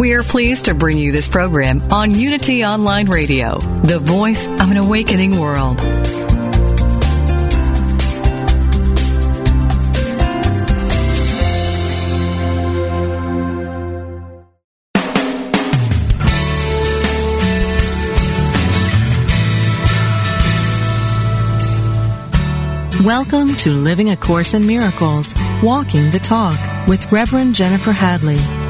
We are pleased to bring you this program on Unity Online Radio, the voice of an awakening world. Welcome to Living a Course in Miracles, Walking the Talk with Reverend Jennifer Hadley,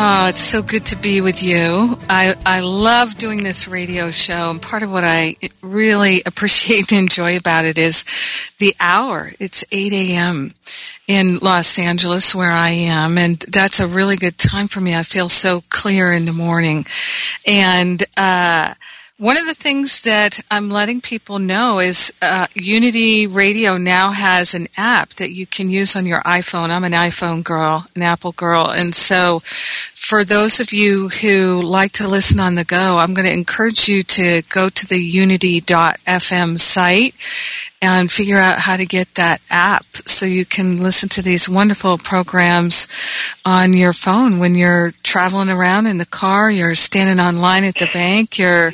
Oh, it's so good to be with you. I, I love doing this radio show, and part of what I really appreciate and enjoy about it is the hour. It's 8 a.m. in Los Angeles, where I am, and that's a really good time for me. I feel so clear in the morning. And, uh, one of the things that I'm letting people know is uh, Unity Radio now has an app that you can use on your iPhone. I'm an iPhone girl, an Apple girl, and so for those of you who like to listen on the go, I'm going to encourage you to go to the unity.fm site and figure out how to get that app so you can listen to these wonderful programs on your phone when you're traveling around in the car, you're standing online at the bank, you're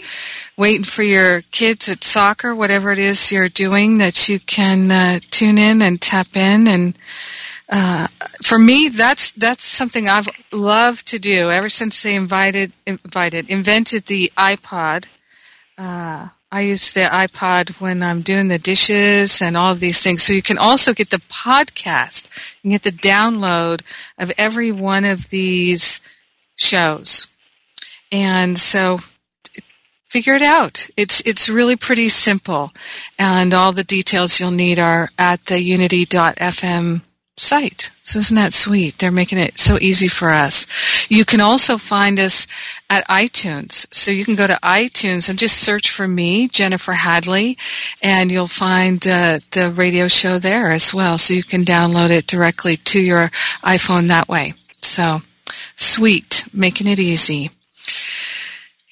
waiting for your kids at soccer, whatever it is you're doing that you can uh, tune in and tap in and uh, for me, that's that's something I've loved to do ever since they invited invited invented the iPod. Uh, I use the iPod when I'm doing the dishes and all of these things. So you can also get the podcast. Can get the download of every one of these shows. And so figure it out. It's it's really pretty simple. And all the details you'll need are at the unity.fm site. So isn't that sweet? They're making it so easy for us. You can also find us at iTunes. So you can go to iTunes and just search for me, Jennifer Hadley, and you'll find uh, the radio show there as well. So you can download it directly to your iPhone that way. So sweet, making it easy.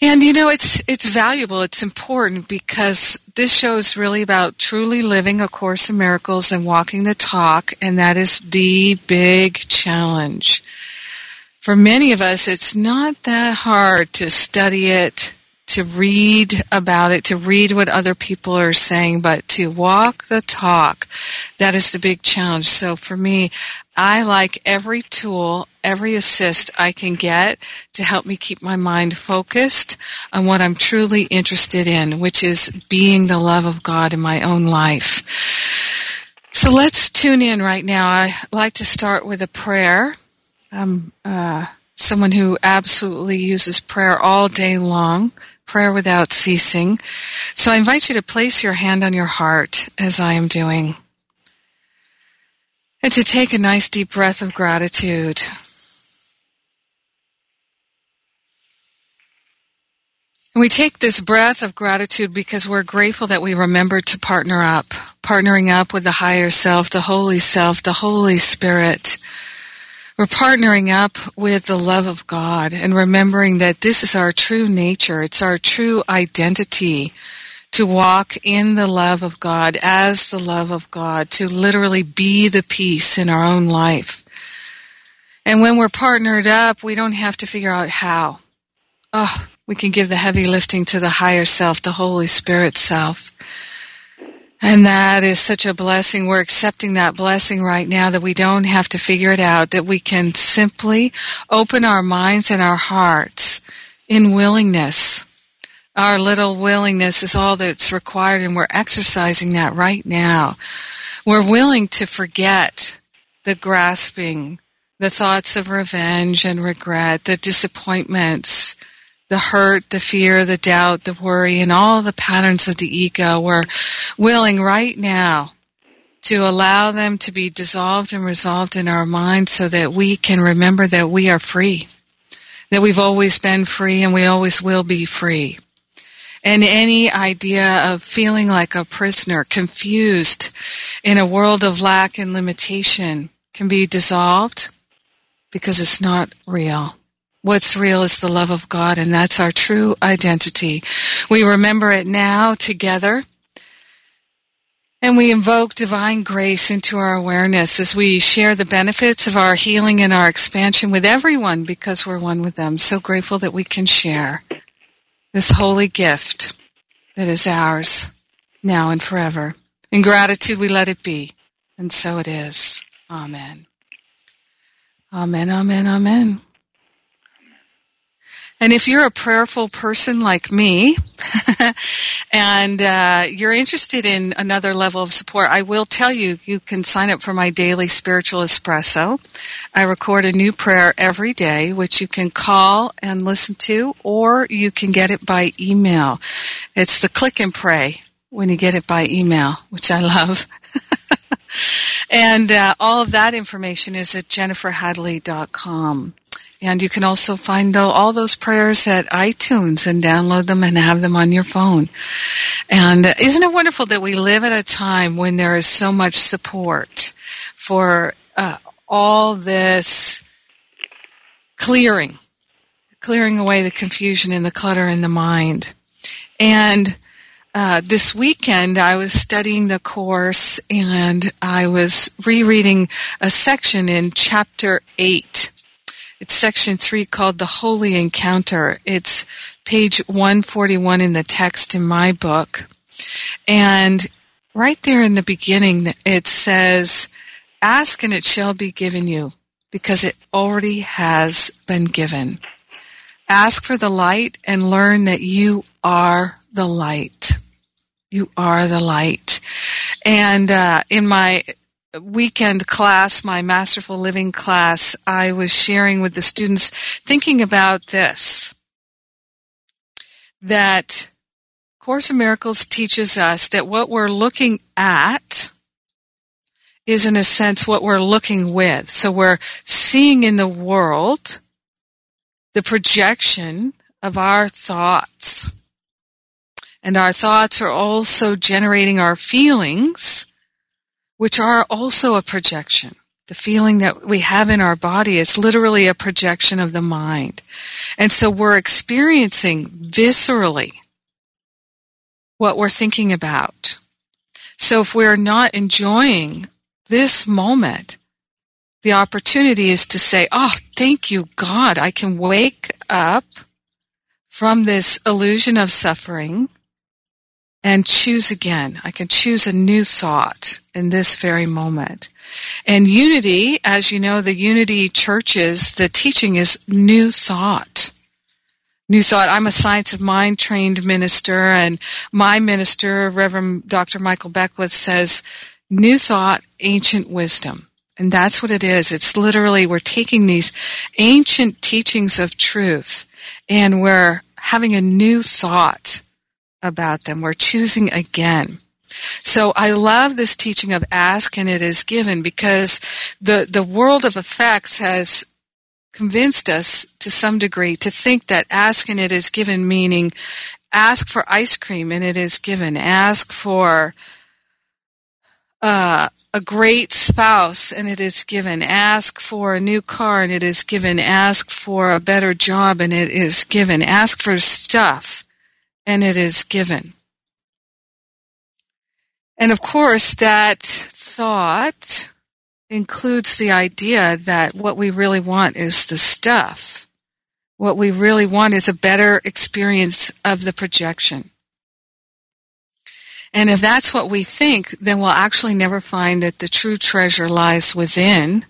And you know, it's, it's valuable. It's important because this show is really about truly living A Course in Miracles and walking the talk. And that is the big challenge. For many of us, it's not that hard to study it, to read about it, to read what other people are saying, but to walk the talk, that is the big challenge. So for me, I like every tool, every assist I can get to help me keep my mind focused on what I'm truly interested in, which is being the love of God in my own life. So let's tune in right now. I like to start with a prayer. I'm uh, someone who absolutely uses prayer all day long, prayer without ceasing. So I invite you to place your hand on your heart as I am doing. And to take a nice deep breath of gratitude. And we take this breath of gratitude because we're grateful that we remember to partner up, partnering up with the higher self, the Holy Self, the Holy Spirit. We're partnering up with the love of God and remembering that this is our true nature. It's our true identity to walk in the love of God as the love of God, to literally be the peace in our own life. And when we're partnered up, we don't have to figure out how. Oh, we can give the heavy lifting to the higher self, the Holy Spirit self. And that is such a blessing. We're accepting that blessing right now that we don't have to figure it out, that we can simply open our minds and our hearts in willingness our little willingness is all that's required and we're exercising that right now. we're willing to forget the grasping, the thoughts of revenge and regret, the disappointments, the hurt, the fear, the doubt, the worry, and all the patterns of the ego. We're willing right now to allow them to be dissolved and resolved in our mind so that we can remember that we are free, that we've always been free and we always will be free. And any idea of feeling like a prisoner, confused in a world of lack and limitation can be dissolved because it's not real. What's real is the love of God, and that's our true identity. We remember it now together and we invoke divine grace into our awareness as we share the benefits of our healing and our expansion with everyone because we're one with them. So grateful that we can share this holy gift that is ours now and forever. In gratitude, we let it be. And so it is. Amen. Amen, amen, amen. And if you're a prayerful person like me, and uh, you're interested in another level of support, I will tell you, you can sign up for my daily spiritual espresso. I record a new prayer every day, which you can call and listen to, or you can get it by email. It's the click and pray when you get it by email, which I love. and uh, all of that information is at jenniferhadley.com. And you can also find though, all those prayers at iTunes and download them and have them on your phone. And isn't it wonderful that we live at a time when there is so much support for uh, all this clearing, clearing away the confusion and the clutter in the mind. And uh, this weekend I was studying the course and I was rereading a section in chapter 8 it's section three called The Holy Encounter. It's page 141 in the text in my book. And right there in the beginning, it says, ask and it shall be given you because it already has been given. Ask for the light and learn that you are the light. You are the light. And uh, in my weekend class, my Masterful Living class, I was sharing with the students thinking about this. That Course in Miracles teaches us that what we're looking at is in a sense what we're looking with. So we're seeing in the world the projection of our thoughts. And our thoughts are also generating our feelings which are also a projection. The feeling that we have in our body is literally a projection of the mind. And so we're experiencing viscerally what we're thinking about. So if we're not enjoying this moment, the opportunity is to say, Oh, thank you, God. I can wake up from this illusion of suffering and choose again. I can choose a new thought in this very moment. And unity, as you know, the unity churches, the teaching is new thought. New thought. I'm a science of mind trained minister and my minister, Reverend Dr. Michael Beckwith says, new thought, ancient wisdom. And that's what it is. It's literally, we're taking these ancient teachings of truth and we're having a new thought about them. We're choosing again. So I love this teaching of ask and it is given because the, the world of effects has convinced us to some degree to think that ask and it is given meaning ask for ice cream and it is given. Ask for uh, a great spouse and it is given. Ask for a new car and it is given. Ask for a better job and it is given. Ask for stuff and it is given. And of course, that thought includes the idea that what we really want is the stuff. What we really want is a better experience of the projection. And if that's what we think, then we'll actually never find that the true treasure lies within.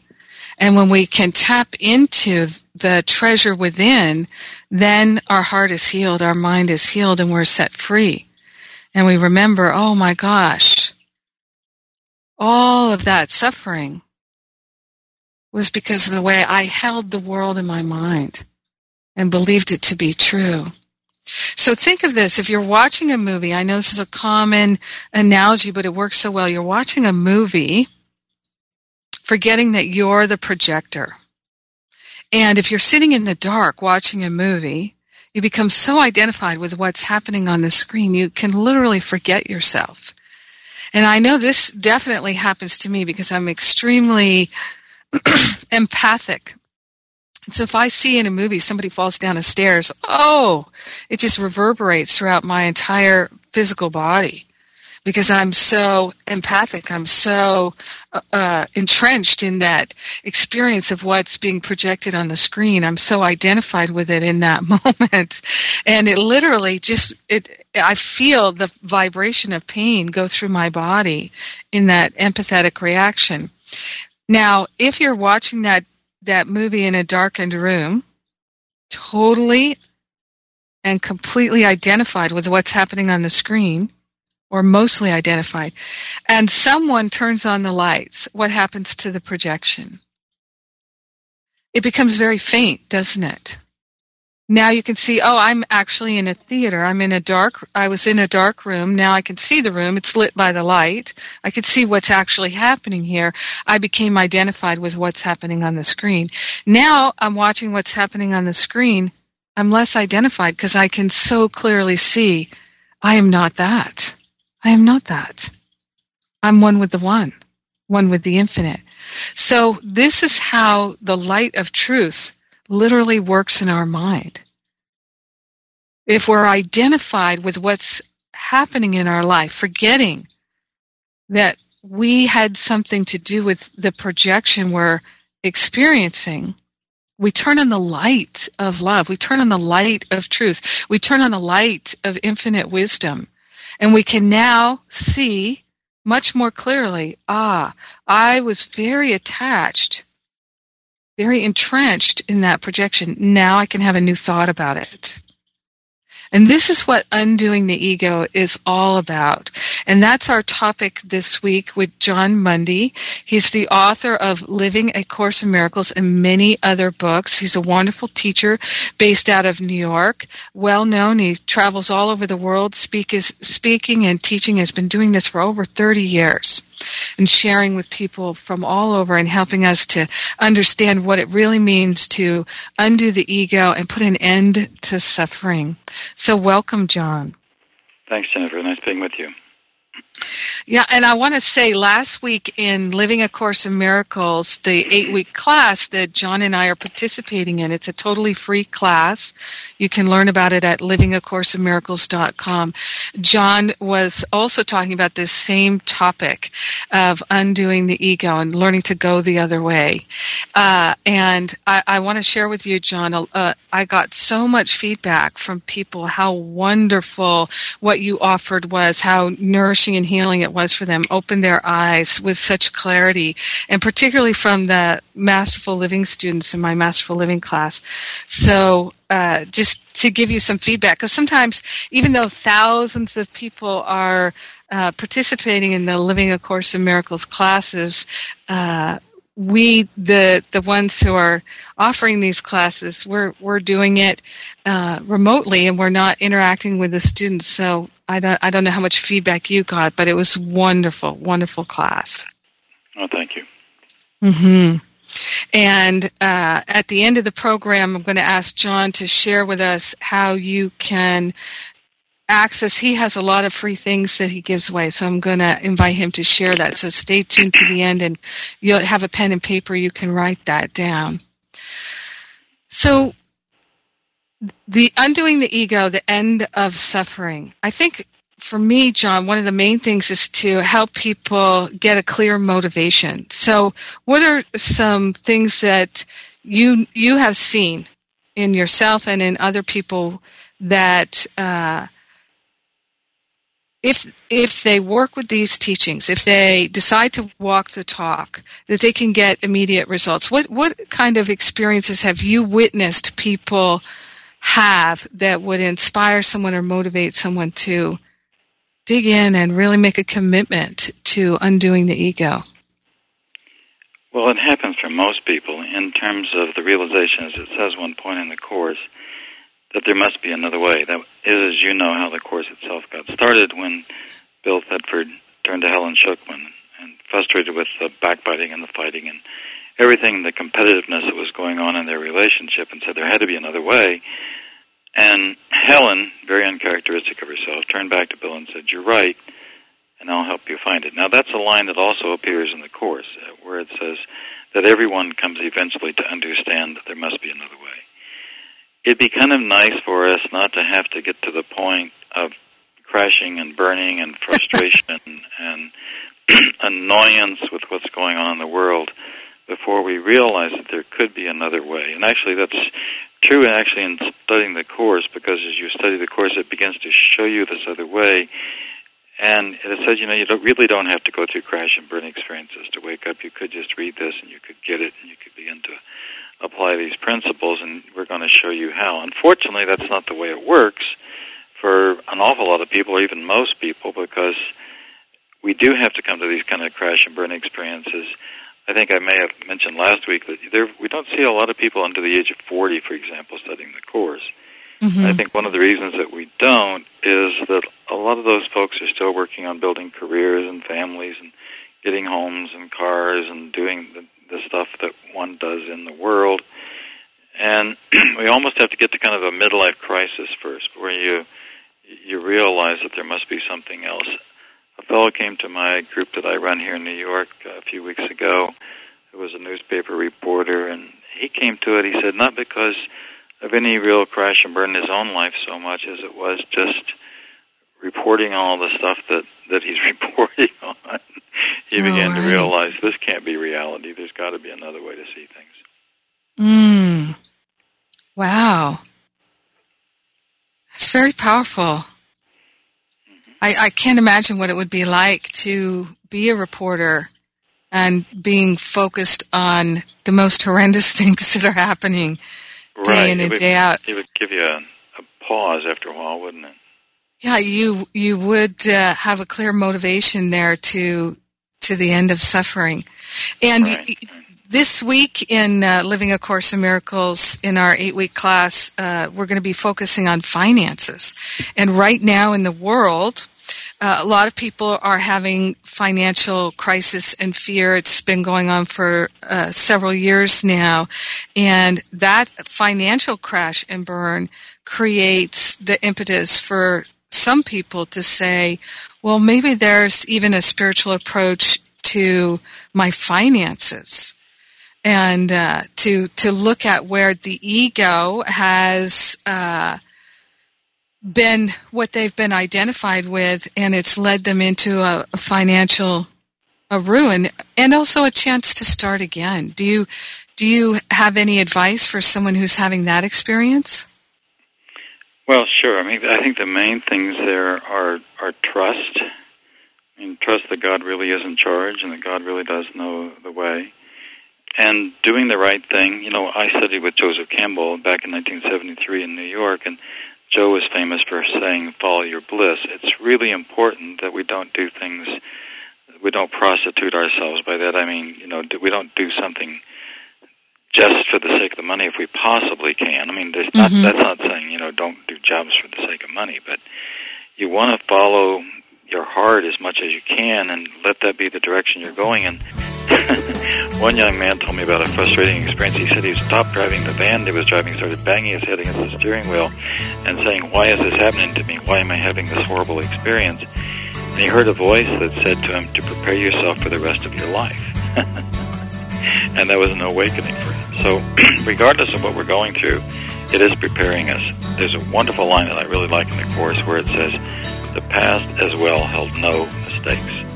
And when we can tap into the treasure within, then our heart is healed, our mind is healed, and we're set free. And we remember, oh my gosh, all of that suffering was because of the way I held the world in my mind and believed it to be true. So think of this. If you're watching a movie, I know this is a common analogy, but it works so well. You're watching a movie, forgetting that you're the projector. And if you're sitting in the dark watching a movie, you become so identified with what's happening on the screen, you can literally forget yourself. And I know this definitely happens to me because I'm extremely empathic. So if I see in a movie somebody falls down the stairs, oh, it just reverberates throughout my entire physical body because I'm so empathic. I'm so uh, uh, entrenched in that experience of what's being projected on the screen. I'm so identified with it in that moment, and it literally just it. I feel the vibration of pain go through my body in that empathetic reaction. Now, if you're watching that that movie in a darkened room, totally and completely identified with what's happening on the screen, or mostly identified, and someone turns on the lights, what happens to the projection? It becomes very faint, doesn't it? Now you can see, oh, I'm actually in a theater. I'm in a dark, I was in a dark room. Now I can see the room. It's lit by the light. I can see what's actually happening here. I became identified with what's happening on the screen. Now I'm watching what's happening on the screen. I'm less identified because I can so clearly see I am not that. I am not that. I'm one with the one, one with the infinite. So this is how the light of truth literally works in our mind. If we're identified with what's happening in our life, forgetting that we had something to do with the projection we're experiencing, we turn on the light of love. We turn on the light of truth. We turn on the light of infinite wisdom. And we can now see much more clearly, ah, I was very attached, very entrenched in that projection. Now I can have a new thought about it. And this is what undoing the ego is all about. And that's our topic this week with Jon Mundy. He's the author of Living a Course in Miracles and many other books. He's a wonderful teacher based out of New York, well known. He travels all over the world speak is, speaking and teaching, has been doing this for over 30 years and sharing with people from all over and helping us to understand what it really means to undo the ego and put an end to suffering. So welcome, Jon. Thanks, Jennifer. Nice being with you. Yeah, and I want to say last week in Living a Course in Miracles, the eight week class that Jon and I are participating in, it's a totally free class. You can learn about it at livingacourseofmiracles.com. Jon was also talking about this same topic of undoing the ego and learning to go the other way. Uh, and I, I want to share with you, Jon, uh, I got so much feedback from people how wonderful what you offered was, how nourishing and healing it was for them, opened their eyes with such clarity, and particularly from the Masterful Living students in my Masterful Living class. So, uh, just to give you some feedback, because sometimes, even though thousands of people are uh, participating in the Living a Course in Miracles classes, uh, we the the ones who are offering these classes we're we're doing it uh, remotely and we're not interacting with the students so I don't I don't know how much feedback you got but it was wonderful wonderful class oh thank you mhm and uh, at the end of the program I'm going to ask Jon to share with us how you can access. He has a lot of free things that he gives away, so I'm going to invite him to share that. So stay tuned to the end, and you'll have a pen and paper. You can write that down. So, the undoing the ego, the end of suffering. I think for me, Jon, one of the main things is to help people get a clear motivation. So, what are some things that you you have seen in yourself and in other people that uh, if if they work with these teachings, if they decide to walk the talk, that they can get immediate results. What what kind of experiences have you witnessed people have that would inspire someone or motivate someone to dig in and really make a commitment to undoing the ego? Well, it happens for most people in terms of the realization, as it says one point in the Course, that there must be another way. That is, as you know, how the Course itself got started when Bill Thetford turned to Helen Schucman and frustrated with the backbiting and the fighting and everything, the competitiveness that was going on in their relationship, and said there had to be another way. And Helen, very uncharacteristic of herself, turned back to Bill and said, You're right, and I'll help you find it. Now, that's a line that also appears in the Course, uh, where it says that everyone comes eventually to understand that there must be another way. It'd be kind of nice for us not to have to get to the point of crashing and burning and frustration and annoyance with what's going on in the world before we realize that there could be another way. And actually, that's true actually in studying the Course, because as you study the Course, it begins to show you this other way. And it says, you know, you don't, really don't have to go through crash and burn experiences to wake up. You could just read this and you could get it and you could begin to apply these principles, and we're going to show you how. Unfortunately, that's not the way it works for an awful lot of people, or even most people, because we do have to come to these kind of crash and burn experiences I think I may have mentioned last week that there, we don't see a lot of people under the age of 40, for example, studying the Course. Mm-hmm. I think one of the reasons that we don't is that a lot of those folks are still working on building careers and families and getting homes and cars and doing the, the stuff that one does in the world. And we almost have to get to kind of a midlife crisis first, where you you realize that there must be something else a fellow came to my group that I run here in New York a few weeks ago who was a newspaper reporter, and he came to it. He said, not because of any real crash and burn in his own life so much as it was just reporting all the stuff that that he's reporting on. he oh, began right. to realize this can't be reality. There's got to be another way to see things. Mm. Wow. That's very powerful. I, I can't imagine what it would be like to be a reporter and being focused on the most horrendous things that are happening day right. in and would, day out. It would give you a, a, pause after a while, wouldn't it? Yeah, you you would uh, have a clear motivation there to to the end of suffering, and right. y- this week in uh, Living A Course in Miracles, in our eight week class, uh, we're going to be focusing on finances. And right now in the world, uh, a lot of people are having financial crisis and fear. It's been going on for uh, several years now, and that financial crash and burn creates the impetus for some people to say, "Well, maybe there's even a spiritual approach to my finances." And uh, to to look at where the ego has uh, been what they've been identified with, and it's led them into a, financial a ruin, and also a chance to start again. Do you do you have any advice for someone who's having that experience? Well, sure. I mean, I think the main things there are are trust. Mean, trust that God really is in charge and that God really does know the way. And doing the right thing. You know, I studied with Joseph Campbell back in 1973 in New York, and Joe is famous for saying, follow your bliss. It's really important that we don't do things, we don't prostitute ourselves. By that I mean, you know, we don't do something just for the sake of the money if we possibly can. I mean, there's not, mm-hmm. that's not saying, you know, don't do jobs for the sake of money, but you want to follow your heart as much as you can and let that be the direction you're going in. One young man told me about a frustrating experience. He said he stopped driving the van he was driving, started banging his head against the steering wheel and saying, Why is this happening to me? Why am I having this horrible experience? And he heard a voice that said to him to prepare yourself for the rest of your life. and that was an awakening for him. So, regardless of what we're going through, it is preparing us. There's a wonderful line that I really like in the Course where it says, the past as well held no mistakes.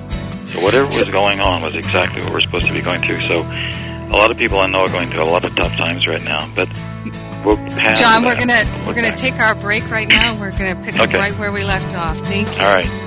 So whatever was going on was exactly what we're supposed to be going through. So a lot of people I know are going through a lot of tough times right now, but we'll Jon, we're gonna we're gonna take our break right now. We're gonna pick okay. up right where we left off. Thank you. All right.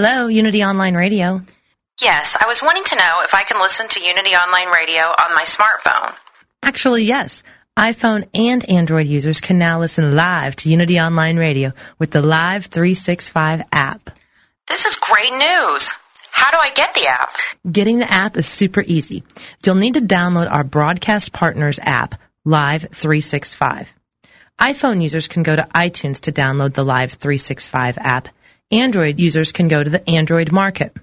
Hello, Unity Online Radio. Yes, I was wanting to know if I can listen to Unity Online Radio on my smartphone. Actually, yes. iPhone and Android users can now listen live to Unity Online Radio with the Live 365 app. This is great news. How do I get the app? Getting the app is super easy. You'll need to download our broadcast partners app, Live 365. iPhone users can go to iTunes to download the Live 365 app Android users can go to the Android market.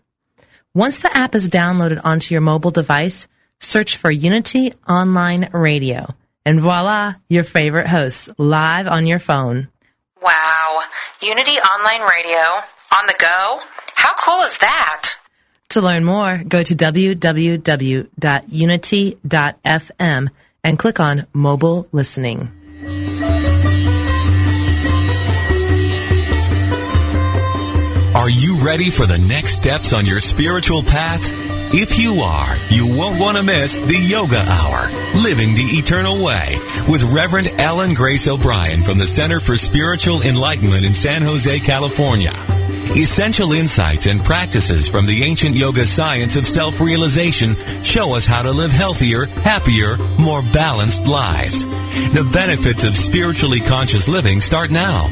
Once the app is downloaded onto your mobile device, search for Unity Online Radio. And voila, your favorite hosts live on your phone. Wow. Unity Online Radio on the go? How cool is that? To learn more, go to www.unity.fm and click on mobile listening. Are you ready for the next steps on your spiritual path? If you are, you won't want to miss the Yoga Hour, Living the Eternal Way, with Reverend Ellen Grace O'Brien from the Center for Spiritual Enlightenment in San Jose, California. Essential insights and practices from the ancient yoga science of self-realization show us how to live healthier, happier, more balanced lives. The benefits of spiritually conscious living start now.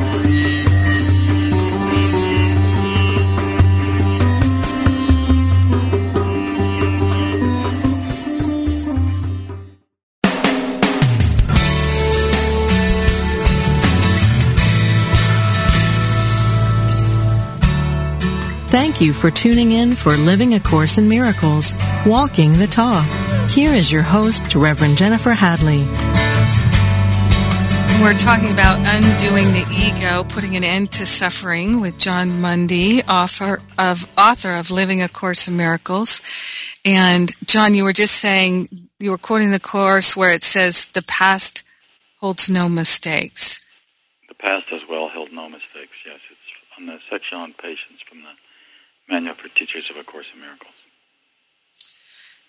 Thank you for tuning in for Living a Course in Miracles, Walking the Talk. Here is your host, Reverend Jennifer Hadley. We're talking about undoing the ego, putting an end to suffering with Jon Mundy, author of author of Living a Course in Miracles. And John, you were just saying you were quoting the course where it says the past holds no mistakes. The past has well held no mistakes. Yes, it's on the section on patience from the Manual for Teachers of A Course in Miracles.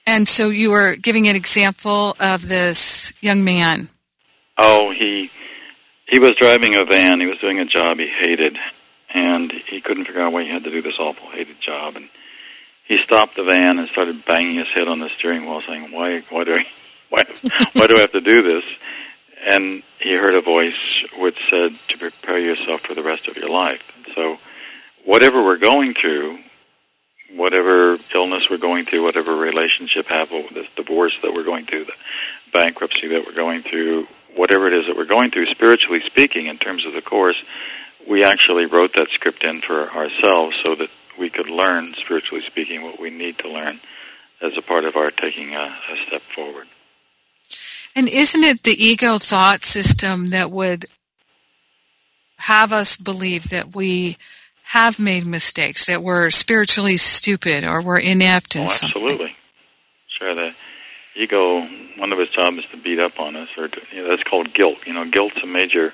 And so you were giving an example of this young man. Oh, he he was driving a van. He was doing a job he hated, and he couldn't figure out why he had to do this awful hated job. And he stopped the van and started banging his head on the steering wheel, saying, "Why? Why do I? Why? why do I have to do this?" And he heard a voice which said, "To prepare yourself for the rest of your life." So, whatever we're going through, whatever illness we're going through, whatever relationship have, this divorce that we're going through, the bankruptcy that we're going through, whatever it is that we're going through, spiritually speaking, in terms of the course, we actually wrote that script in for ourselves so that we could learn, spiritually speaking, what we need to learn as a part of our taking a, a step forward. And isn't it the ego thought system that would have us believe that we have made mistakes, that we're spiritually stupid or were inept in oh, something. absolutely. Sure, the ego, one of its jobs is to beat up on us, or to, you know, that's called guilt. You know, guilt's a major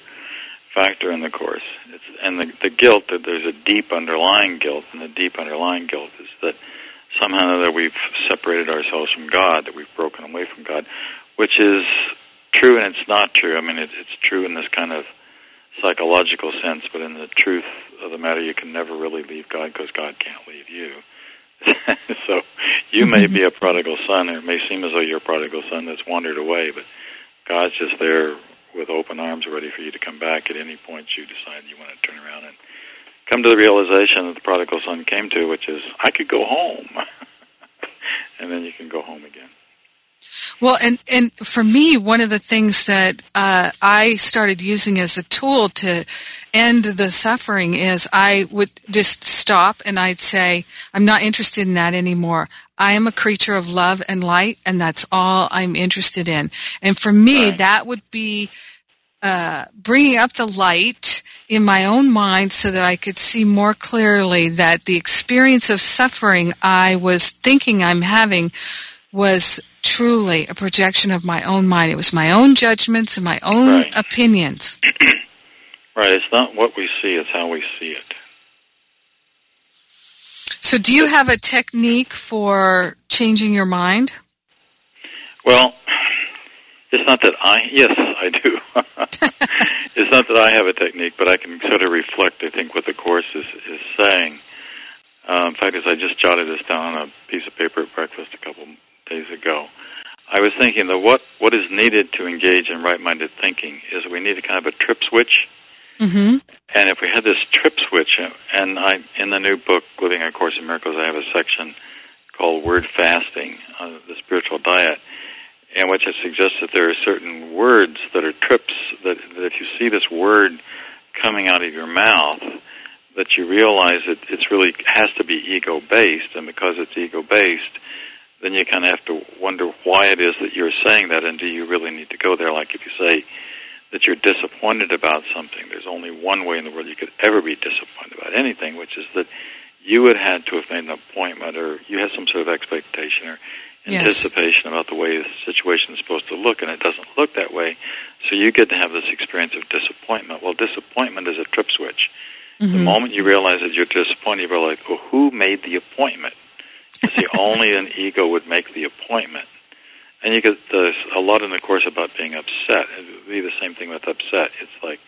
factor in the course. It's, and the, the guilt, that there's a deep underlying guilt, and the deep underlying guilt is that somehow or that we've separated ourselves from God, that we've broken away from God, which is true and it's not true. I mean, it, it's true in this kind of psychological sense, but in the truth of the matter, you can never really leave God because God can't leave you. so you may be a prodigal son, and it may seem as though you're a prodigal son that's wandered away, but God's just there with open arms ready for you to come back at any point you decide you want to turn around and come to the realization that the prodigal son came to, which is, I could go home. and then you can go home again. Well, and and for me, one of the things that uh, I started using as a tool to end the suffering is I would just stop and I'd say, "I'm not interested in that anymore. I am a creature of love and light, and that's all I'm interested in." And for me, Right. that would be uh, bringing up the light in my own mind so that I could see more clearly that the experience of suffering I was thinking I'm having was truly a projection of my own mind. It was my own judgments and my own Right. opinions. Right. It's not what we see; it's how we see it. So, do you have a technique for changing your mind? Well, it's not that I. Yes, I do. it's not that I have a technique, but I can sort of reflect. I think what the course is is saying. Uh, in fact, as I just jotted this down on a piece of paper at breakfast a couple days ago, I was thinking that what what is needed to engage in right-minded thinking is we need a kind of a trip switch. Mm-hmm. And if we had this trip switch, and I in the new book Living a Course in Miracles, I have a section called Word Fasting, uh, the spiritual diet, in which it suggests that there are certain words that are trips that, that if you see this word coming out of your mouth, that you realize that it's really has to be ego based, and because it's ego based, then you kind of have to wonder why it is that you're saying that, and do you really need to go there? Like if you say that you're disappointed about something, there's only one way in the world you could ever be disappointed about anything, which is that you would had to have made an appointment, or you had some sort of expectation or Yes. anticipation about the way the situation is supposed to look, and it doesn't look that way. So you get to have this experience of disappointment. Well, disappointment is a trip switch. The mm-hmm. moment you realize that you're disappointed, you're like, well, who made the appointment? See, only an ego would make the appointment. And you get the, a lot in the course about being upset. It would be the same thing with upset. It's like,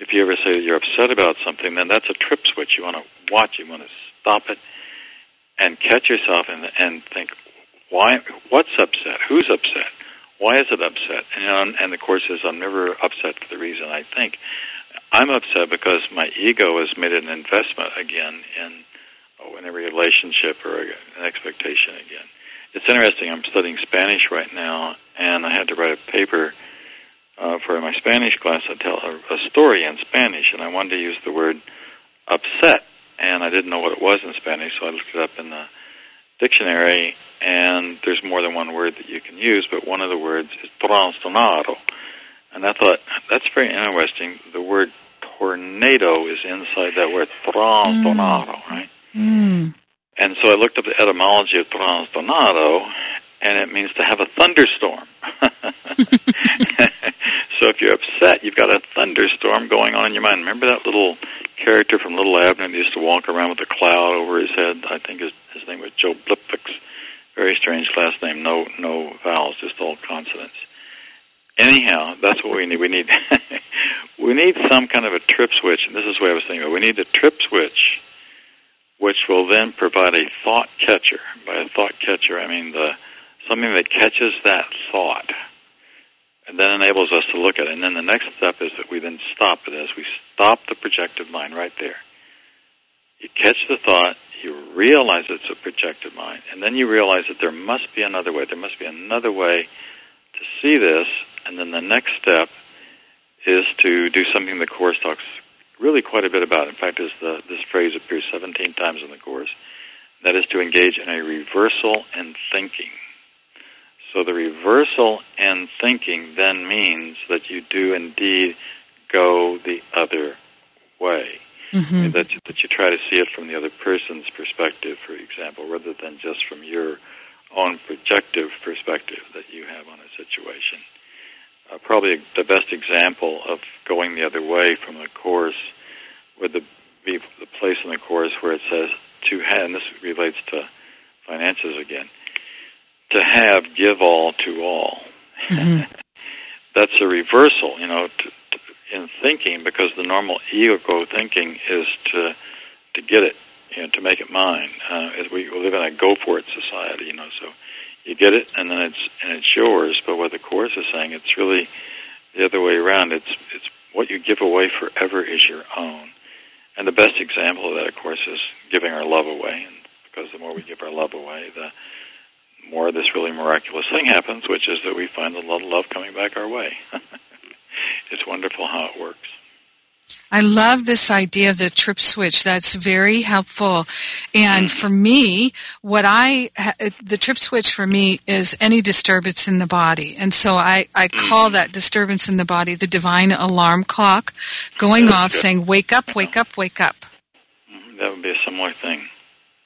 if you ever say you're upset about something, then that's a trip switch. You want to watch, you want to stop it, and catch yourself and, and think, why? What's upset? Who's upset? Why is it upset? And, you know, and the course says, I'm never upset for the reason I think. I'm upset because my ego has made an investment again in oh, in a relationship or an expectation again. It's interesting. I'm studying Spanish right now, and I had to write a paper uh, for my Spanish class. I tell a, a story in Spanish, and I wanted to use the word upset, and I didn't know what it was in Spanish, so I looked it up in the dictionary, and there's more than one word that you can use, but one of the words is trastornado. And I thought, that's very interesting. The word tornado is inside that word trastornado, right? Mm. And so I looked up the etymology of trastornado, and it means to have a thunderstorm. so if you're upset, you've got a thunderstorm going on in your mind. Remember that little character from Little Abner that used to walk around with a cloud over his head? I think his, his name was Joe Blipfix. Very strange last name. No, no vowels, just all consonants. Anyhow, that's what we need. We need we need some kind of a trip switch, and this is what I was thinking. About. We need a trip switch, which will then provide a thought catcher. By a thought catcher, I mean the something that catches that thought, and then enables us to look at it. And then the next step is that we then stop it. As we stop the projected mind right there, you catch the thought, you realize it's a projected mind, and then you realize that there must be another way. There must be another way to see this, and then the next step is to do something the Course talks really quite a bit about. In fact, is the, this phrase appears 17 times in the Course. That is to engage in a reversal in thinking. So the reversal in thinking then means that you do indeed go the other way. Mm-hmm. That, you, that you try to see it from the other person's perspective, for example, rather than just from your own projective perspective that you have on a situation. Uh, probably the best example of going the other way from the course would the, be the place in the course where it says to have, and this relates to finances again, to have, give all to all. Mm-hmm. That's a reversal, you know, to, to, in thinking because the normal ego thinking is to to get it, you know, to make it mine. Uh, as we live in a go for it society, you know, so you get it and then it's and it's yours. But what the course is saying, it's really the other way around. It's it's what you give away forever is your own. And the best example of that, of course, is giving our love away. And because the more we give our love away, the more this really miraculous thing happens, which is that we find a lot of love coming back our way. it's wonderful how it works. I love this idea of the trip switch. That's very helpful. And Mm-hmm. for me, what I, the trip switch for me is any disturbance in the body. And so I, I Mm-hmm. call that disturbance in the body the divine alarm clock going off saying, wake up, wake up, wake up. Mhm, That would be a similar thing.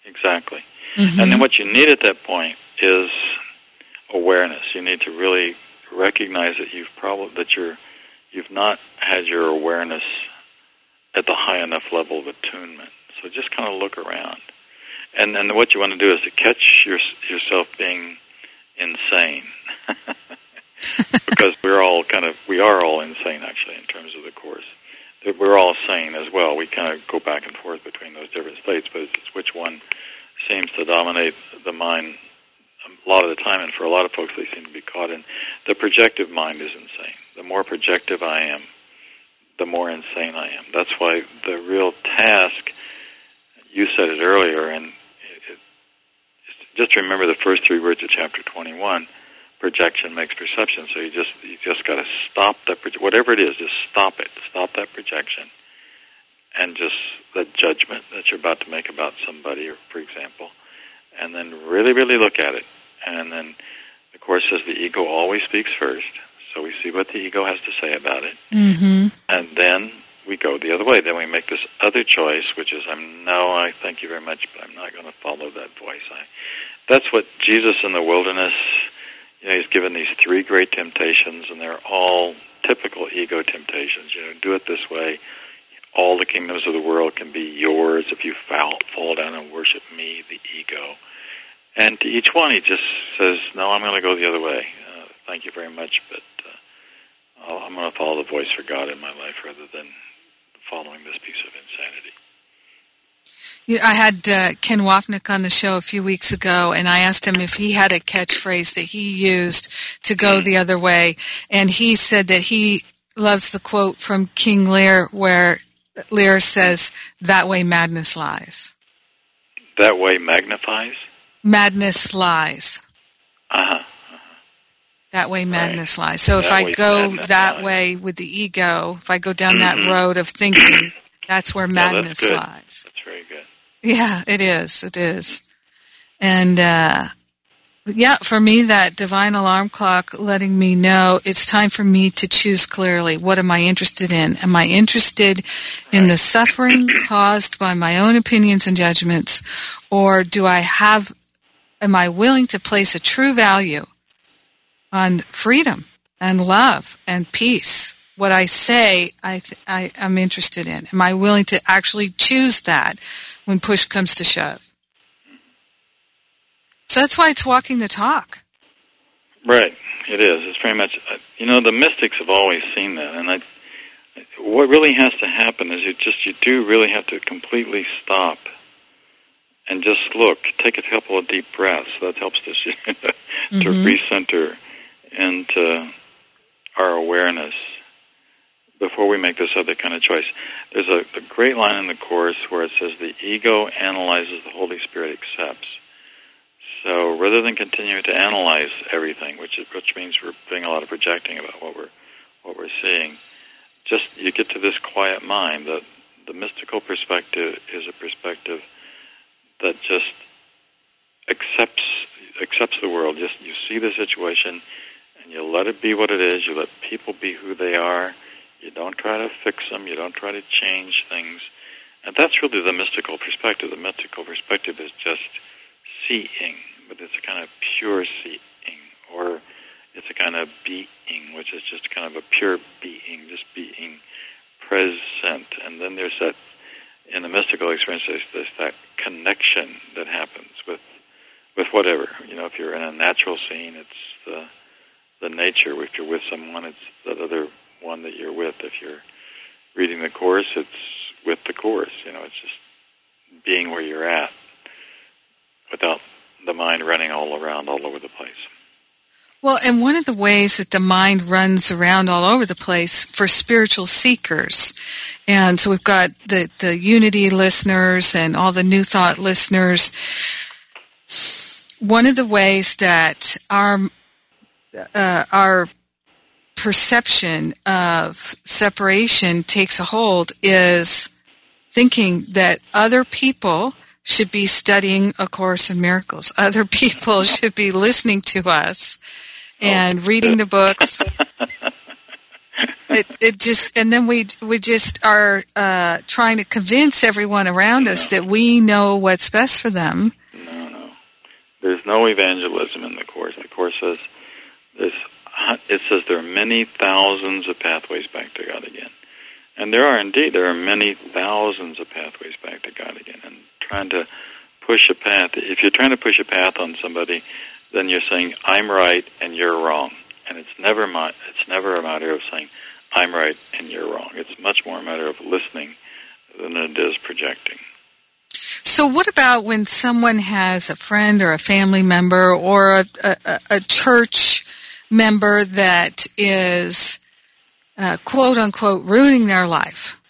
Exactly. Mhm. And then what you need at that point is awareness. You need to really recognize that you've probably that you're you've not had your awareness at the high enough level of attunement. So just kind of look around. And then what you want to do is to catch your, yourself being insane. because we're all kind of we are all insane actually in terms of the course. We're all sane as well. We kind of go back and forth between those different states, but it's which one seems to dominate the mind a lot of the time, and for a lot of folks, they seem to be caught in the projective mind is insane. The more projective I am, the more insane I am. That's why the real task. You said it earlier, and it, it, just remember the first three words of chapter twenty-one. Projection makes perception. So you just you just got to stop that whatever it is. Just stop it. Stop that projection, and just the judgment that you're about to make about somebody, or for example, and then really, really look at it. And then the course says the ego always speaks first. So we see what the ego has to say about it, Mm-hmm. and then we go the other way. Then we make this other choice, which is, I'm no, I thank you very much, but I'm not going to follow that voice. I, that's what Jesus in the wilderness. You know, he's given these three great temptations, and they're all typical ego temptations. You know, do it this way. All the kingdoms of the world can be yours if you fall, fall down and worship me, the ego. And to each one, he just says, "No, I'm going to go the other way. Uh, thank you very much, but I'll, I'm going to follow the voice for God in my life rather than following this piece of insanity." Yeah, I had uh, Ken Wapnick on the show a few weeks ago, and I asked him if he had a catchphrase that he used to go the other way, and he said that he loves the quote from King Lear where Lear says, "That way madness lies. That way magnifies. Madness lies. Uh huh. That way madness lies." So if I go that lies. way with the ego, if I go down that Mhm. road of thinking, that's where Yeah, that's madness lies. That's very good. Yeah, it is. It is. And uh yeah, for me that divine alarm clock letting me know it's time for me to choose clearly. What am I interested in? Am I interested in the suffering caused by my own opinions and judgments or do I have am I willing to place a true value on freedom and love and peace? What I say, I, th- I am interested in. Am I willing to actually choose that when push comes to shove? So that's why it's walking the talk. Right. It is. It's very much. uh, You know, the mystics have always seen that, and I. What really has to happen is you just you do really have to completely stop and just look. Take a couple of deep breaths. That helps us to Mhm. recenter into uh, our awareness before we make this other kind of choice. There's a, a great line in the course where it says the ego analyzes, the Holy Spirit accepts. So rather than continue to analyze everything, which is, which means we're doing a lot of projecting about what we're what we're seeing, just you get to this quiet mind. The the mystical perspective is a perspective that just accepts accepts the world. Just you see the situation and you let it be what it is. You let people be who they are. You don't try to fix them. You don't try to change things. And that's really the mystical perspective. The mystical perspective is just seeing, but it's a kind of pure seeing, or it's a kind of being, which is just kind of a pure being, just being present. And then there's that, in the mystical experience, there's, there's that connection that happens with with whatever. You know, if you're in a natural scene, it's the the nature. If you're with someone, it's that other one that you're with. If you're reading the course, it's with the course. You know, it's just being where you're at without the mind running all around all over the place. Well, and one of the ways that the mind runs around all over the place for spiritual seekers, and so we've got the, the Unity listeners and all the New Thought listeners, one of the ways that our uh, our perception of separation takes a hold is thinking that other people should be studying A Course in Miracles. Other people should be listening to us and oh. reading the books. it, it just, and then we we just are uh, trying to convince everyone around us that we know what's best for them. No, no. There's no evangelism in the Course. The Course says it says there are many thousands of pathways back to God again. And there are indeed, there are many thousands of pathways back to God again. And trying to push a path, if you're trying to push a path on somebody, then you're saying, I'm right and you're wrong. And it's never, my, it's never a matter of saying, I'm right and you're wrong. It's much more a matter of listening than it is projecting. So, what about when someone has a friend or a family member or a, a, a church member that is uh, quote unquote ruining their life.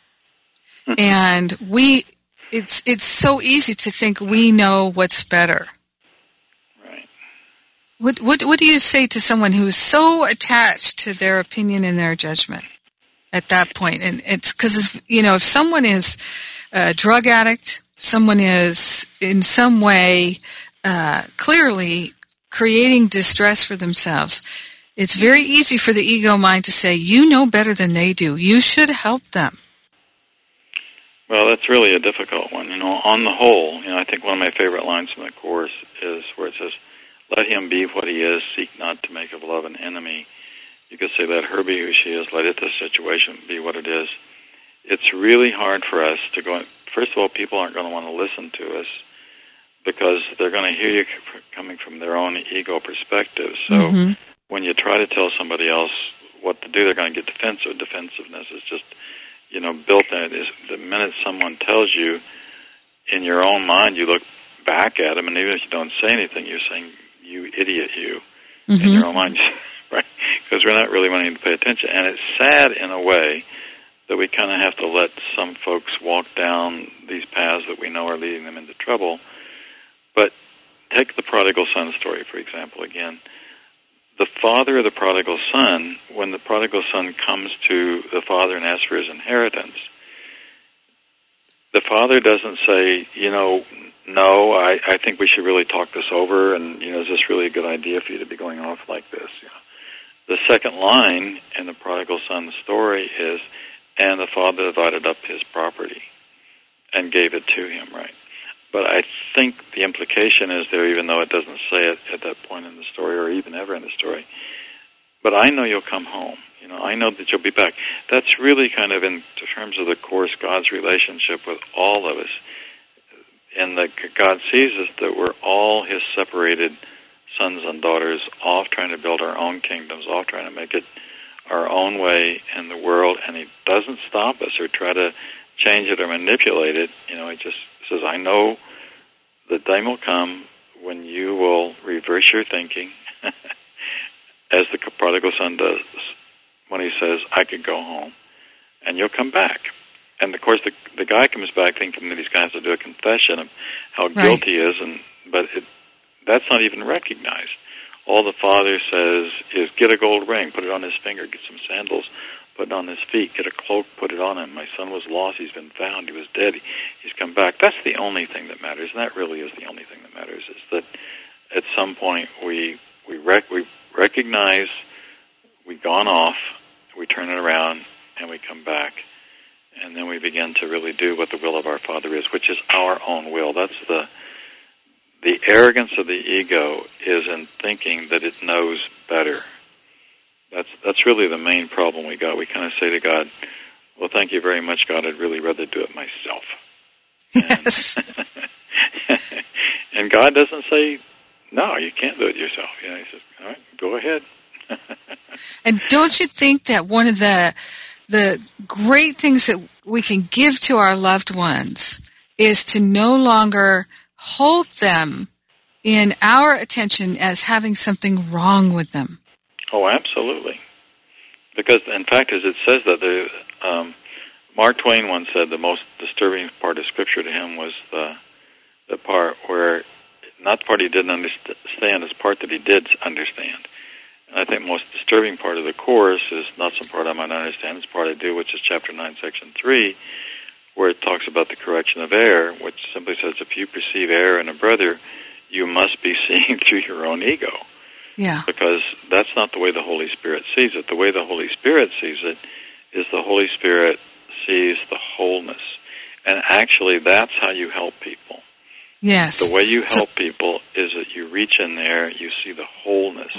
Hmm. and we, it's, it's so easy to think we know what's better. Right. What, what, what do you say to someone who's so attached to their opinion and their judgment at that point? And it's because, you know, if someone is a drug addict, someone is in some way uh, clearly creating distress for themselves, it's very easy for the ego mind to say, you know better than they do. You should help them. Well, that's really a difficult one. You know, on the whole, you know, I think one of my favorite lines from the Course is where it says, let him be what he is, seek not to make of love an enemy. You could say, let her be who she is, let it, this situation, be what it is. It's really hard for us to go, first of all, people aren't going to want to listen to us because they're going to hear you coming from their own ego perspective. So, mm-hmm when you try to tell somebody else what to do, they're going to get defensive. Defensiveness is just, you know, built in. Is the minute someone tells you, in your own mind, you look back at them, and even if you don't say anything, you're saying, "You idiot, you," mm-hmm. in your own mind, right? Because we're not really wanting to pay attention, and it's sad in a way that we kind of have to let some folks walk down these paths that we know are leading them into trouble. But take the prodigal son story, for example, again the father of the prodigal son, when the prodigal son comes to the father and asks for his inheritance, the father doesn't say, you know, no, I, I think we should really talk this over, and you know, is this really a good idea for you to be going off like this? You know? The second line in the prodigal son's story is, and the father divided up his property and gave it to him, right? But I think the implication is there, even though it doesn't say it at that point in the story or even ever in the story. But I know you'll come home. You know, I know that you'll be back. That's really kind of in terms of the course, God's relationship with all of us. And that God sees us that we're all His separated sons and daughters, off trying to build our own kingdoms, off trying to make it our own way in the world, and He doesn't stop us or try to change it or manipulate it. You know, He just says, I know the time will come when you will reverse your thinking, as the prodigal son does when he says, I could go home, and you'll come back. And of course, the the guy comes back thinking that he's going to have to do a confession of how right. guilty he is, and but it, that's not even recognized. All the father says is, "Get a gold ring, put it on his finger, get some sandals, put it on his feet, get a cloak, put it on him. My son was lost, he's been found, he was dead, he's come back. That's the only thing that matters, and that really is the only thing that matters, is that at some point we we rec- we recognize we've gone off, we turn it around, and we come back. And then we begin to really do what the will of our Father is, which is our own will. That's the the arrogance of the ego is in thinking that it knows better that's that's really the main problem we got. We kind of say to God, "Well, thank you very much, God. I'd really rather do it myself." Yes. And, and God doesn't say, "No, you can't do it yourself." You know, He says, "All right, go ahead." and don't you think that one of the the great things that we can give to our loved ones is to no longer hold them in our attention as having something wrong with them. Oh, absolutely. Because, in fact, as it says that the um, Mark Twain once said the most disturbing part of Scripture to him was the the part where Not the part he didn't understand, it's part that he did understand. And I think most disturbing part of the course is not some part I might understand, it's part I do, which is chapter 9, section 3, where it talks about the correction of error, which simply says if you perceive error in a brother, you must be seeing through your own ego. Yeah. Because that's not the way the Holy Spirit sees it. The way the Holy Spirit sees it is the Holy Spirit sees the wholeness. And actually, that's how you help people. Yes. The way you help so, people is that you reach in there, you see the wholeness.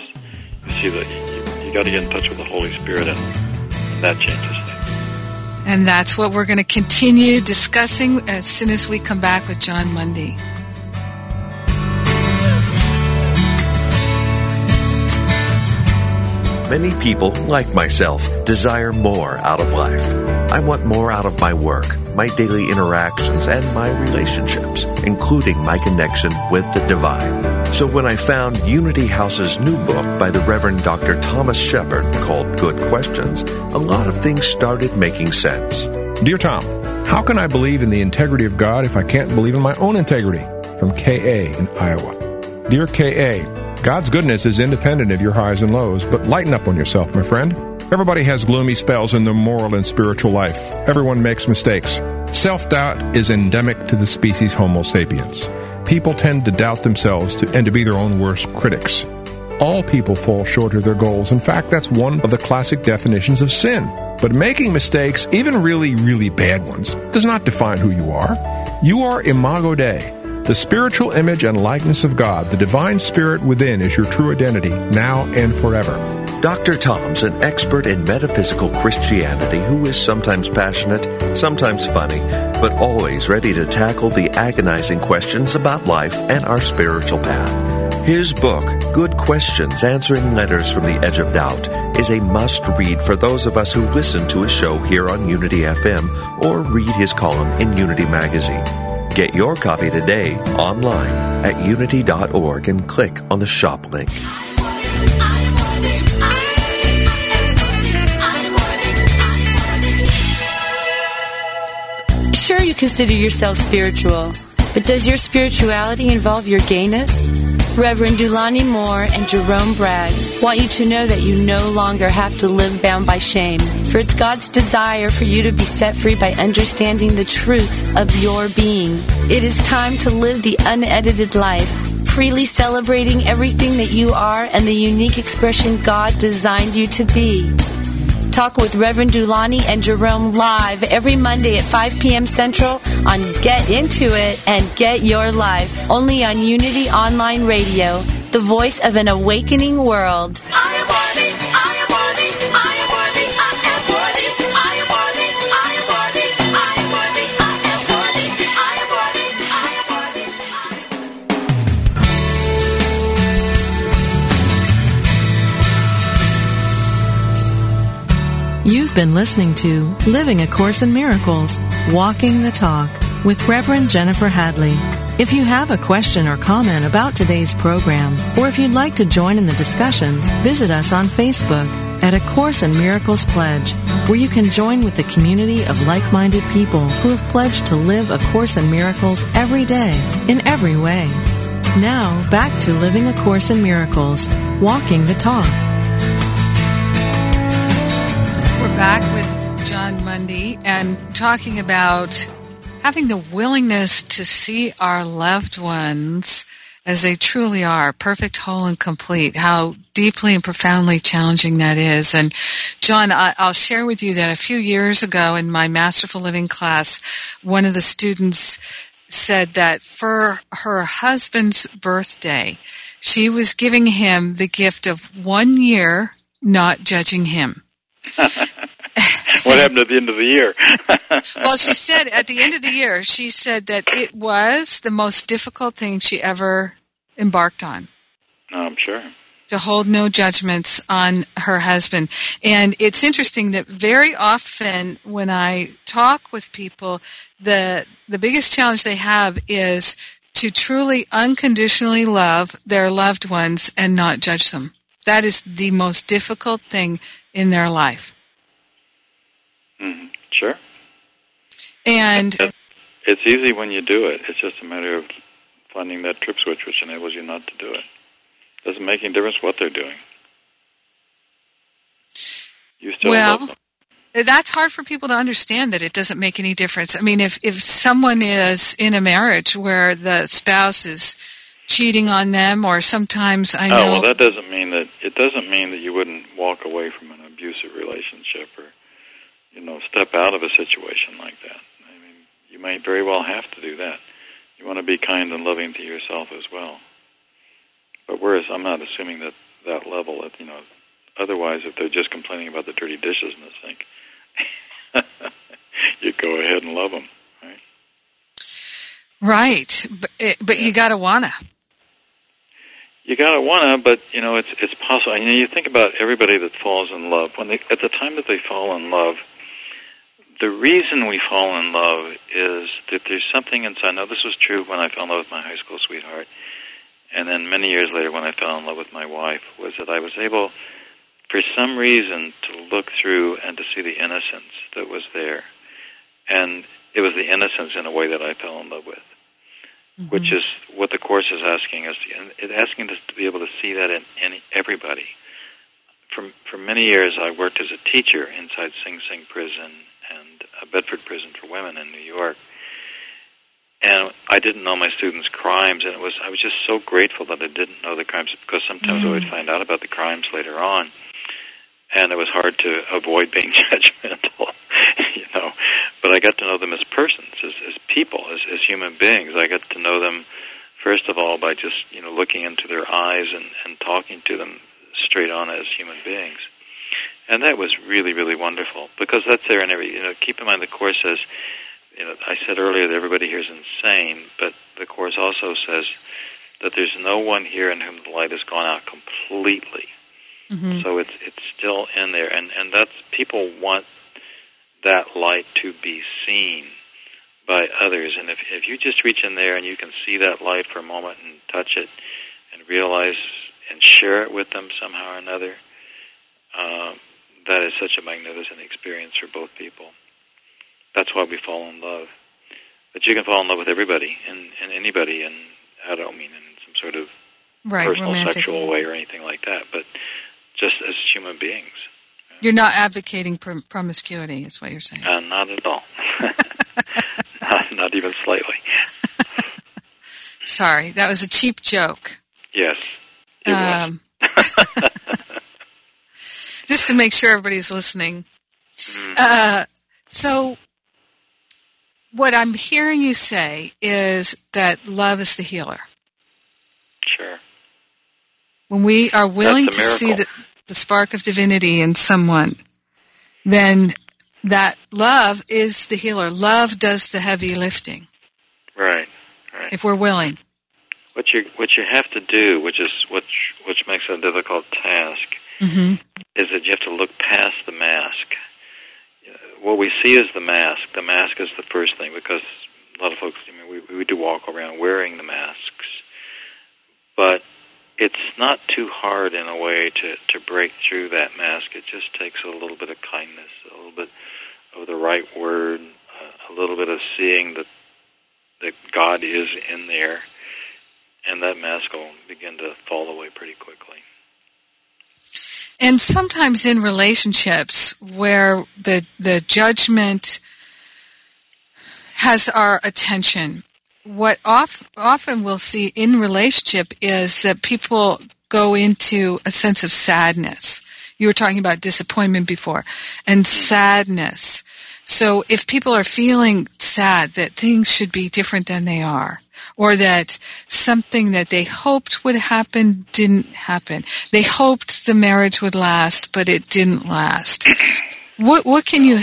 You see that you, you got to get in touch with the Holy Spirit, and, and that changes things. And that's what we're going to continue discussing as soon as we come back with Jon Mundy. Many people, like myself, desire more out of life. I want more out of my work, my daily interactions, and my relationships, including my connection with the divine. So when I found Unity House's new book by the Reverend Dr. Thomas Shepherd called Good Questions, a lot of things started making sense. Dear Tom, how can I believe in the integrity of God if I can't believe in my own integrity? From KA in Iowa. Dear KA, God's goodness is independent of your highs and lows, but lighten up on yourself, my friend. Everybody has gloomy spells in their moral and spiritual life. Everyone makes mistakes. Self doubt is endemic to the species Homo sapiens. People tend to doubt themselves to, and to be their own worst critics. All people fall short of their goals. In fact, that's one of the classic definitions of sin. But making mistakes, even really, really bad ones, does not define who you are. You are imago Dei, the spiritual image and likeness of God, the divine spirit within, is your true identity, now and forever. Dr. Tom's an expert in metaphysical Christianity who is sometimes passionate, sometimes funny, but always ready to tackle the agonizing questions about life and our spiritual path. His book, Good Questions Answering Letters from the Edge of Doubt, is a must read for those of us who listen to his show here on Unity FM or read his column in Unity Magazine. Get your copy today online at unity.org and click on the shop link. Sure, you consider yourself spiritual, but does your spirituality involve your gayness? Reverend Dulani Moore and Jerome Braggs want you to know that you no longer have to live bound by shame, for it's God's desire for you to be set free by understanding the truth of your being. It is time to live the unedited life, freely celebrating everything that you are and the unique expression God designed you to be. Talk with Reverend Dulani and Jerome live every Monday at 5 p.m. Central on Get Into It and Get Your Life, only on Unity Online Radio, the voice of an awakening world. Been listening to Living A Course in Miracles, Walking the Talk with Reverend Jennifer Hadley. If you have a question or comment about today's program, or if you'd like to join in the discussion, visit us on Facebook at A Course in Miracles Pledge, where you can join with the community of like-minded people who have pledged to live A Course in Miracles every day, in every way. Now, back to Living A Course in Miracles, Walking the Talk. Back with Jon Mundy and talking about having the willingness to see our loved ones as they truly are, perfect, whole, and complete, how deeply and profoundly challenging that is. And Jon, I'll share with you that a few years ago in my Masterful Living class, one of the students said that for her husband's birthday, she was giving him the gift of one year not judging him. what happened at the end of the year? well, she said at the end of the year, she said that it was the most difficult thing she ever embarked on. I'm sure. To hold no judgments on her husband. And it's interesting that very often when I talk with people, the, the biggest challenge they have is to truly unconditionally love their loved ones and not judge them. That is the most difficult thing in their life. Mm-hmm. Sure. And it's easy when you do it. It's just a matter of finding that trip switch which enables you not to do it. Doesn't make any difference what they're doing. You still well, love them. that's hard for people to understand that it doesn't make any difference. I mean, if if someone is in a marriage where the spouse is cheating on them, or sometimes I know. Oh well, that doesn't mean that it doesn't mean that you wouldn't walk away from an abusive relationship or you know step out of a situation like that. I mean, you might very well have to do that. You want to be kind and loving to yourself as well. But whereas I'm not assuming that that level, at, you know, otherwise if they're just complaining about the dirty dishes in the sink, you go ahead and love them, right? Right, but it, eh, but you gotta wanna. You gotta wanna, but you know it's it's possible. You know, you think about everybody that falls in love when they at the time that they fall in love. The reason we fall in love is that there's something inside. Now, this was true when I fell in love with my high school sweetheart, and then many years later when I fell in love with my wife, was that I was able, for some reason, to look through and to see the innocence that was there, and it was the innocence in a way that I fell in love with Mm-hmm. which is what the course is asking us. It's asking us to be able to see that in any, everybody. For for many years, I worked as a teacher inside Sing Sing Prison uh, Bedford Prison for Women in New York, and I didn't know my students' crimes, and it was I was just so grateful that I didn't know the crimes because sometimes I would find out about the crimes later on, and it was hard to avoid being judgmental, you know. But I got to know them as persons, as, as people, as, as human beings. I got to know them first of all by just you know looking into their eyes and, and talking to them straight on as human beings, and that was really really wonderful because that's there in every you know. Keep in mind the course says. You know, I said earlier that everybody here is insane, but the course also says that there's no one here in whom the light has gone out completely. Mm-hmm. So it's it's still in there, and and that's people want that light to be seen by others. And if if you just reach in there and you can see that light for a moment and touch it, and realize and share it with them somehow or another, uh, that is such a magnificent experience for both people. That's why we fall in love. But you can fall in love with everybody and, and anybody, and I don't mean in some sort of Right, personal romantic. sexual way or anything like that, but just as human beings. You're not advocating prom- promiscuity, is what you're saying. Uh, not at all. not, not even slightly. Sorry, that was a cheap joke. Yes. It was. Just to make sure everybody's listening. Mm-hmm. Uh, so, what I'm hearing you say is that love is the healer. Sure. When we are willing to see the, the spark of divinity in someone, then that love is the healer. Love does the heavy lifting Right. Right. if we're willing. What you what you have to do, which is which which makes it a difficult task, hmm is that you have to look past the mask. What we see is the mask. The mask is the first thing because a lot of folks, I mean, we we do walk around wearing the masks, but it's not too hard in a way to to break through that mask. It just takes a little bit of kindness, a little bit of the right word, a little bit of seeing that that God is in there, and that mask will begin to fall away pretty quickly. And sometimes in relationships where the the judgment has our attention, what off, often we'll see in relationship is that people go into a sense of sadness. You were talking about disappointment before, and mm-hmm. sadness. So if people are feeling sad that things should be different than they are, or that something that they hoped would happen didn't happen, they hoped the marriage would last, but it didn't last. What what can you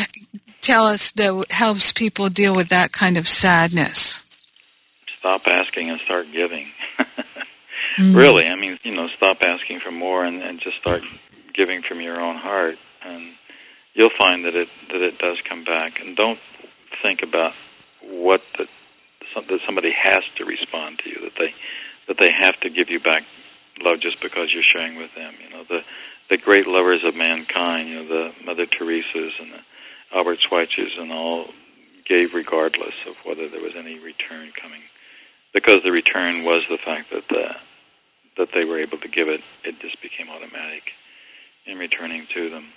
tell us that helps people deal with that kind of sadness? Stop asking and start giving. Mm. Really, I mean, you know, stop asking for more and, and just start giving from your own heart, and you'll find that it that it does come back. And don't think about what the, that somebody has to respond to you, that they that they have to give you back love just because you're sharing with them. You know, the the great lovers of mankind, you know, the Mother Teresa's and the Albert Schweitzers and all gave regardless of whether there was any return coming because the return was the fact that the, that they were able to give it, it just became automatic in returning to them.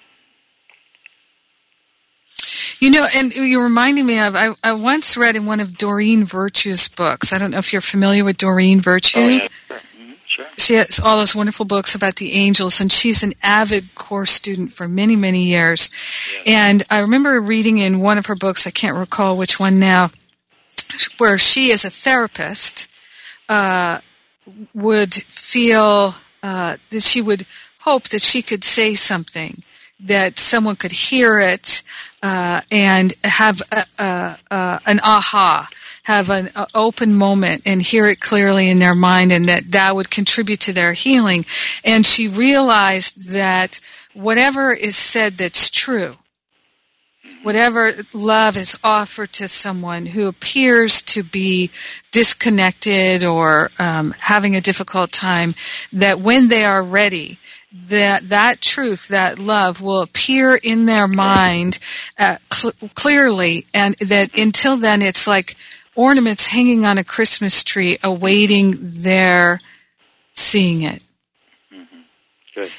You know, and you're reminding me of, I, I once read in one of Doreen Virtue's books. I don't know if you're familiar with Doreen Virtue. Oh, yeah, sure. Mm-hmm, sure. She has all those wonderful books about the angels, and she's an avid course student for many, many years. Yes. And I remember reading in one of her books, I can't recall which one now, where she, as a therapist, uh, would feel uh, that she would hope that she could say something that someone could hear it uh, and have a, a, a, an aha, have an open moment and hear it clearly in their mind, and that that would contribute to their healing. And she realized that whatever is said that's true, whatever love is offered to someone who appears to be disconnected or um, having a difficult time, that when they are ready, that that truth, that love, will appear in their mind uh, cl- clearly, and that until then, it's like ornaments hanging on a Christmas tree, awaiting their seeing it. Mm-hmm. Good.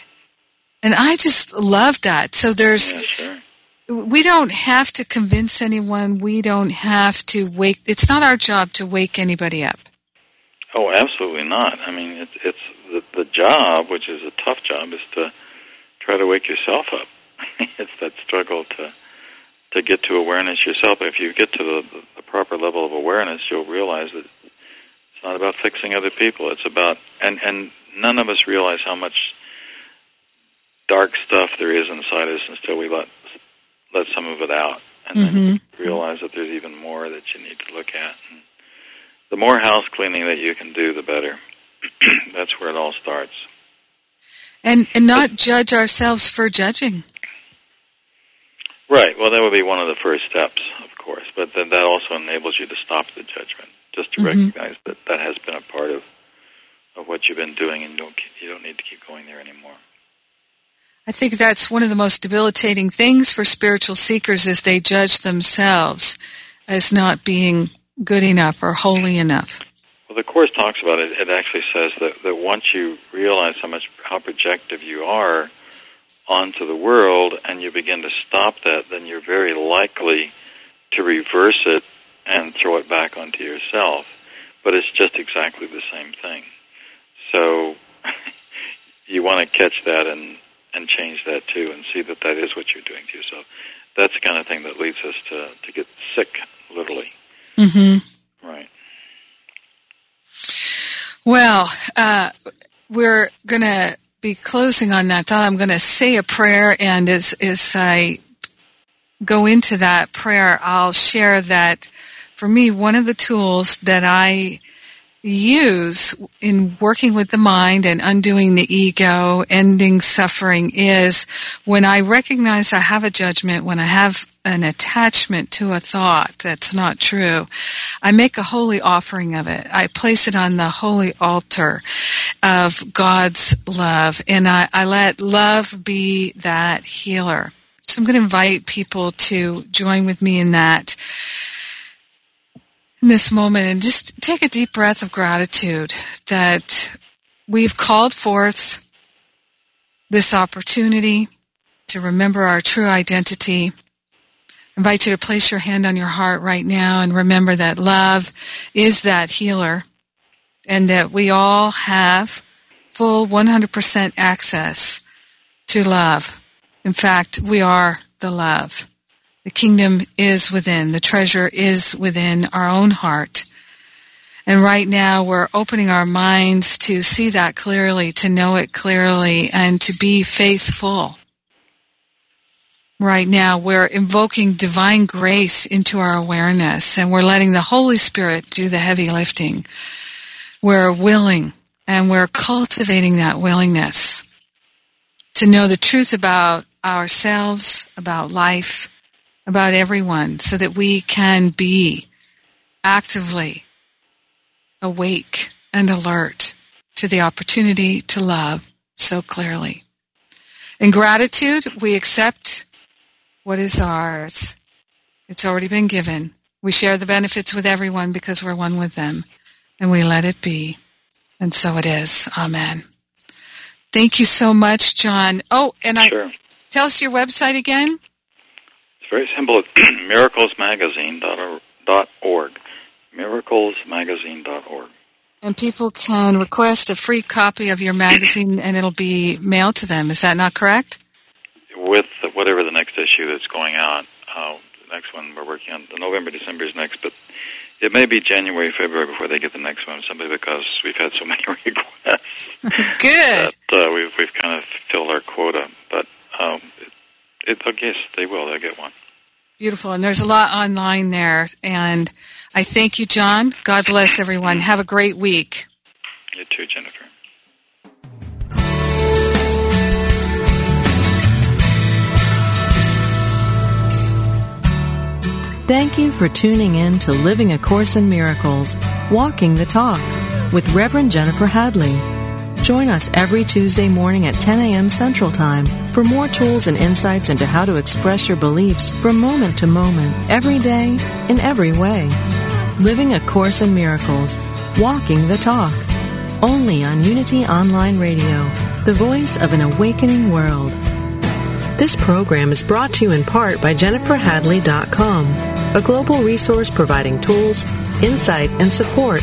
And I just love that. So there's. Yeah, sure. We don't have to convince anyone. We don't have to wake. It's not our job to wake anybody up. Oh, absolutely not. I mean, the the job, which is a tough job, is to try to wake yourself up. it's that struggle to to get to awareness yourself. If you get to the, the proper level of awareness, you'll realize that it's not about fixing other people. It's about and and none of us realize how much dark stuff there is inside us until we let let some of it out, and Mm-hmm. then realize that there's even more that you need to look at. And the more house cleaning that you can do, the better. That's where it all starts. And and not judge ourselves for judging. Right. Well, that would be one of the first steps, of course. But then that also enables you to stop the judgment, just to Mhm. recognize that that has been a part of of what you've been doing, and you don't you don't need to keep going there anymore. I think that's one of the most debilitating things for spiritual seekers is they judge themselves as not being good enough or holy enough. Well, the course talks about it. It actually says that that once you realize how much how projective you are onto the world, and you begin to stop that, then you're very likely to reverse it and throw it back onto yourself. But it's just exactly the same thing. So you want to catch that and and change that too, and see that that is what you're doing to yourself. That's the kind of thing that leads us to to get sick, literally. Mm-hmm. Right. Well, uh, we're going to be closing on that thought. I'm going to say a prayer, and as, as I go into that prayer, I'll share that for me, one of the tools that I use in working with the mind and undoing the ego, ending suffering is when I recognize I have a judgment, when I have an attachment to a thought that's not true, I make a holy offering of it. I place it on the holy altar of God's love and I, I let love be that healer. So I'm going to invite people to join with me in that in this moment and just take a deep breath of gratitude that we've called forth this opportunity to remember our true identity. I invite you to place your hand on your heart right now and remember that love is that healer and that we all have full 100% access to love. In fact, we are the love. The kingdom is within. The treasure is within our own heart. And right now we're opening our minds to see that clearly, to know it clearly, and to be faithful. Right now we're invoking divine grace into our awareness and we're letting the Holy Spirit do the heavy lifting. We're willing and we're cultivating that willingness to know the truth about ourselves, about life, about everyone so that we can be actively awake and alert to the opportunity to love so clearly. In gratitude, we accept what is ours. It's already been given. We share the benefits with everyone because we're one with them. and we let it be. And so it is. Amen. Thank you so much, Jon. Oh, and I Sure. tell us your website again. Very simple. It's miraclesmagazine.org. Miraclesmagazine.org. And people can request a free copy of your magazine and it'll be mailed to them. Is that not correct? With whatever the next issue that's going out, uh, the next one we're working on, the November, December is next, but it may be January, February before they get the next one, simply because we've had so many requests. Good. that uh, we've we've kind of filled our quota. But um, it, it, I guess they will. They'll get one. Beautiful. And there's a lot online there. And I thank you, Jon. God bless everyone. Have a great week. You too, Jennifer. Thank you for tuning in to Living A Course in Miracles, Walking the Talk with Reverend Jennifer Hadley. Join us every Tuesday morning at 10 a.m. Central Time for more tools and insights into how to express your beliefs from moment to moment, every day, in every way. Living A Course in Miracles, Walking the Talk. Only on Unity Online Radio, the voice of an awakening world. This program is brought to you in part by JenniferHadley.com, a global resource providing tools, insight, and support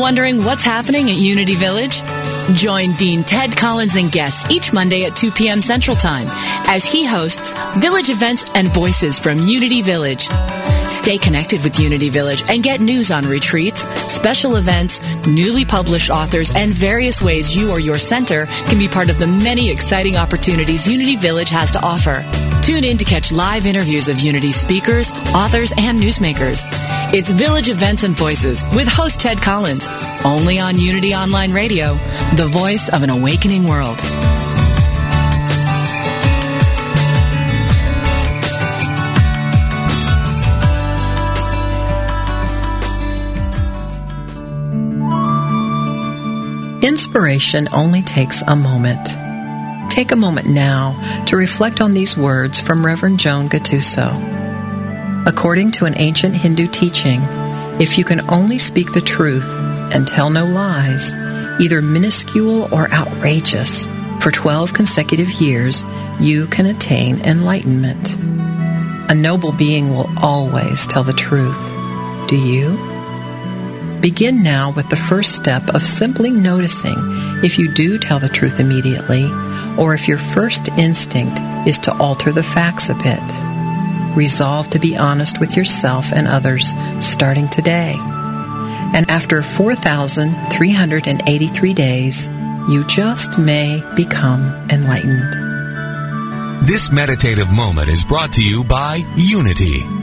Wondering what's happening at Unity Village? Join Dean Ted Collins and guests each Monday at 2 p.m. Central Time as he hosts village events and voices from Unity Village. Stay connected with Unity Village and get news on retreats, special events, newly published authors, and various ways you or your center can be part of the many exciting opportunities Unity Village has to offer. Tune in to catch live interviews of Unity speakers, authors, and newsmakers. It's Village Events and Voices with host Ted Collins, only on Unity Online Radio, the voice of an awakening world. Inspiration only takes a moment. Take a moment now to reflect on these words from Reverend Joan Gattuso. According to an ancient Hindu teaching, if you can only speak the truth and tell no lies, either minuscule or outrageous, for 12 consecutive years, you can attain enlightenment. A noble being will always tell the truth. Do you? Begin now with the first step of simply noticing if you do tell the truth immediately or if your first instinct is to alter the facts a bit. Resolve to be honest with yourself and others starting today. And after 4,383 days, you just may become enlightened. This meditative moment is brought to you by Unity